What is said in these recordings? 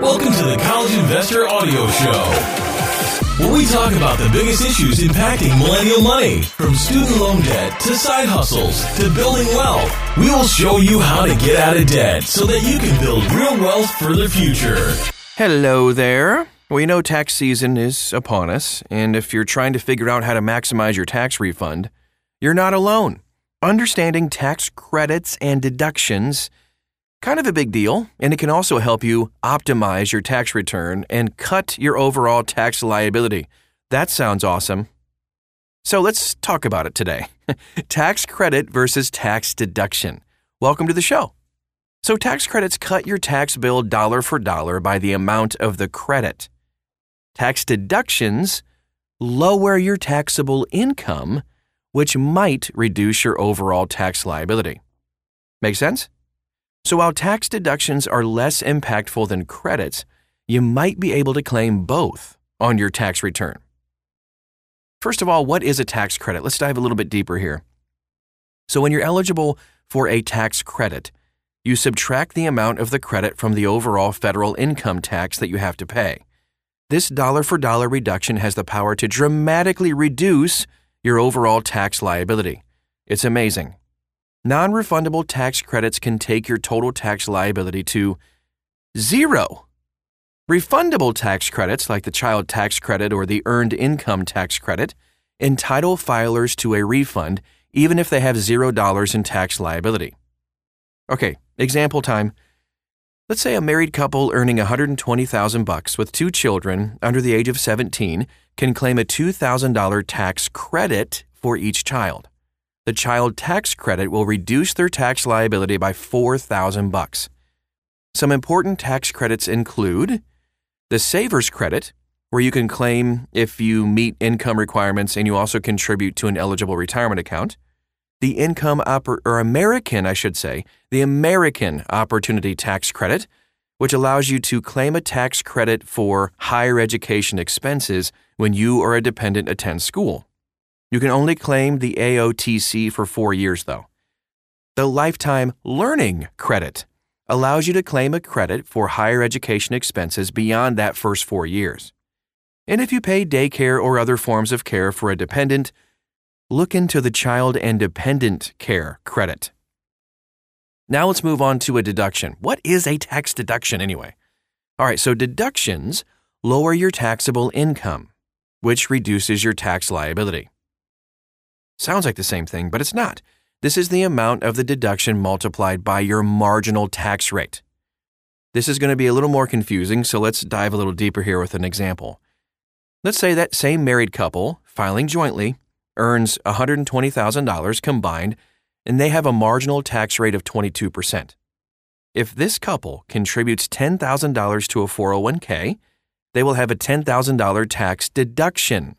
Welcome to the College Investor Audio Show where we talk about the biggest issues impacting millennial money, from student loan debt to side hustles to building wealth. We will show you how to get out of debt so that you can build real wealth for the future. Hello there. We know tax season is upon us, and if you're trying to figure out how to maximize your tax refund, you're not alone. Understanding tax credits and deductions kind of a big deal, and it can also help you optimize your tax return and cut your overall tax liability. That sounds awesome. So let's talk about it today tax credit versus tax deduction. Welcome to the show. So, tax credits cut your tax bill dollar for dollar by the amount of the credit. Tax deductions lower your taxable income, which might reduce your overall tax liability. Make sense? So while tax deductions are less impactful than credits, you might be able to claim both on your tax return. First of all, what is a tax credit? Let's dive a little bit deeper here. So when you're eligible for a tax credit, you subtract the amount of the credit from the overall federal income tax that you have to pay. This dollar for dollar reduction has the power to dramatically reduce your overall tax liability. It's amazing. Non refundable tax credits can take your total tax liability to zero. Refundable tax credits, like the child tax credit or the earned income tax credit, entitle filers to a refund even if they have $0 in tax liability. Okay, example time. Let's say a married couple earning 120,000 bucks with two children under the age of 17 can claim a $2,000 tax credit for each child the child tax credit will reduce their tax liability by 4000 bucks. Some important tax credits include the Savers Credit, where you can claim if you meet income requirements and you also contribute to an eligible retirement account. The Income Oppor- or American, I should say, the American Opportunity Tax Credit, which allows you to claim a tax credit for higher education expenses when you or a dependent attend school. You can only claim the AOTC for four years, though. The Lifetime Learning Credit allows you to claim a credit for higher education expenses beyond that first four years. And if you pay daycare or other forms of care for a dependent, look into the Child and Dependent Care Credit. Now let's move on to a deduction. What is a tax deduction anyway? All right, so deductions lower your taxable income, which reduces your tax liability. Sounds like the same thing, but it's not. This is the amount of the deduction multiplied by your marginal tax rate. This is going to be a little more confusing, so let's dive a little deeper here with an example. Let's say that same married couple, filing jointly, earns $120,000 combined, and they have a marginal tax rate of 22%. If this couple contributes $10,000 to a 401k, they will have a $10,000 tax deduction.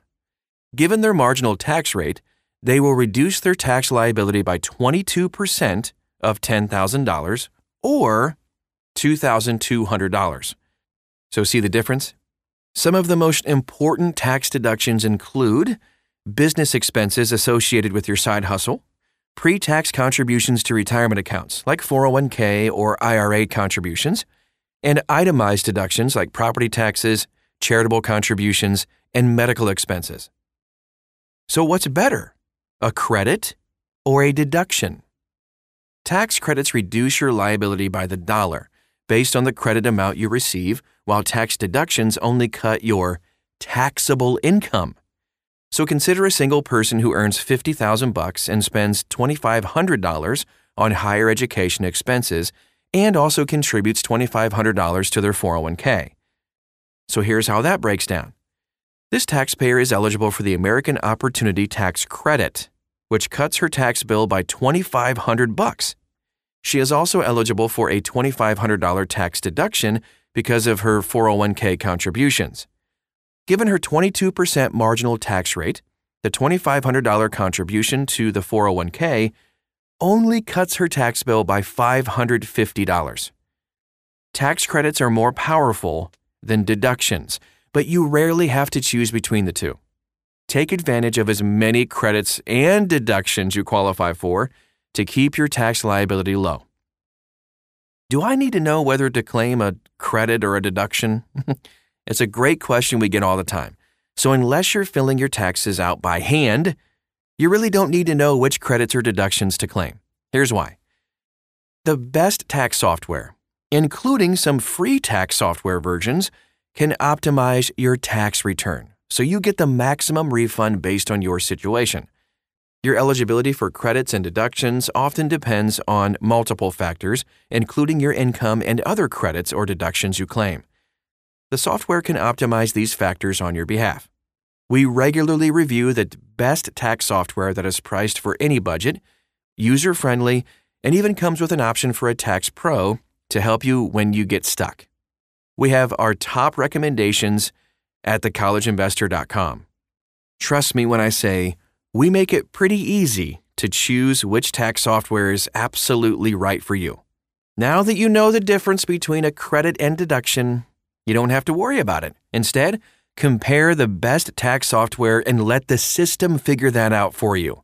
Given their marginal tax rate, they will reduce their tax liability by 22% of $10,000 or $2,200. So, see the difference? Some of the most important tax deductions include business expenses associated with your side hustle, pre tax contributions to retirement accounts like 401k or IRA contributions, and itemized deductions like property taxes, charitable contributions, and medical expenses. So, what's better? A credit, or a deduction. Tax credits reduce your liability by the dollar based on the credit amount you receive, while tax deductions only cut your taxable income. So consider a single person who earns 50,000 bucks and spends $2500 on higher education expenses and also contributes $2500 to their 401k. So here's how that breaks down. This taxpayer is eligible for the American Opportunity Tax Credit, which cuts her tax bill by 2500 bucks. She is also eligible for a $2500 tax deduction because of her 401k contributions. Given her 22% marginal tax rate, the $2500 contribution to the 401k only cuts her tax bill by $550. Tax credits are more powerful than deductions but you rarely have to choose between the two. Take advantage of as many credits and deductions you qualify for to keep your tax liability low. Do I need to know whether to claim a credit or a deduction? it's a great question we get all the time. So, unless you're filling your taxes out by hand, you really don't need to know which credits or deductions to claim. Here's why the best tax software, including some free tax software versions, can optimize your tax return so you get the maximum refund based on your situation. Your eligibility for credits and deductions often depends on multiple factors, including your income and other credits or deductions you claim. The software can optimize these factors on your behalf. We regularly review the best tax software that is priced for any budget, user friendly, and even comes with an option for a tax pro to help you when you get stuck. We have our top recommendations at thecollegeinvestor.com. Trust me when I say, we make it pretty easy to choose which tax software is absolutely right for you. Now that you know the difference between a credit and deduction, you don't have to worry about it. Instead, compare the best tax software and let the system figure that out for you.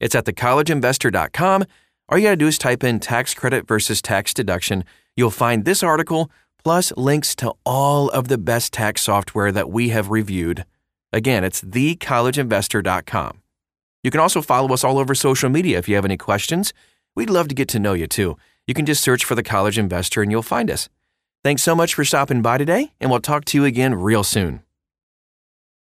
It's at thecollegeinvestor.com. All you gotta do is type in tax credit versus tax deduction. You'll find this article plus links to all of the best tax software that we have reviewed. Again, it's thecollegeinvestor.com. You can also follow us all over social media if you have any questions. We'd love to get to know you too. You can just search for the College Investor and you'll find us. Thanks so much for stopping by today, and we'll talk to you again real soon.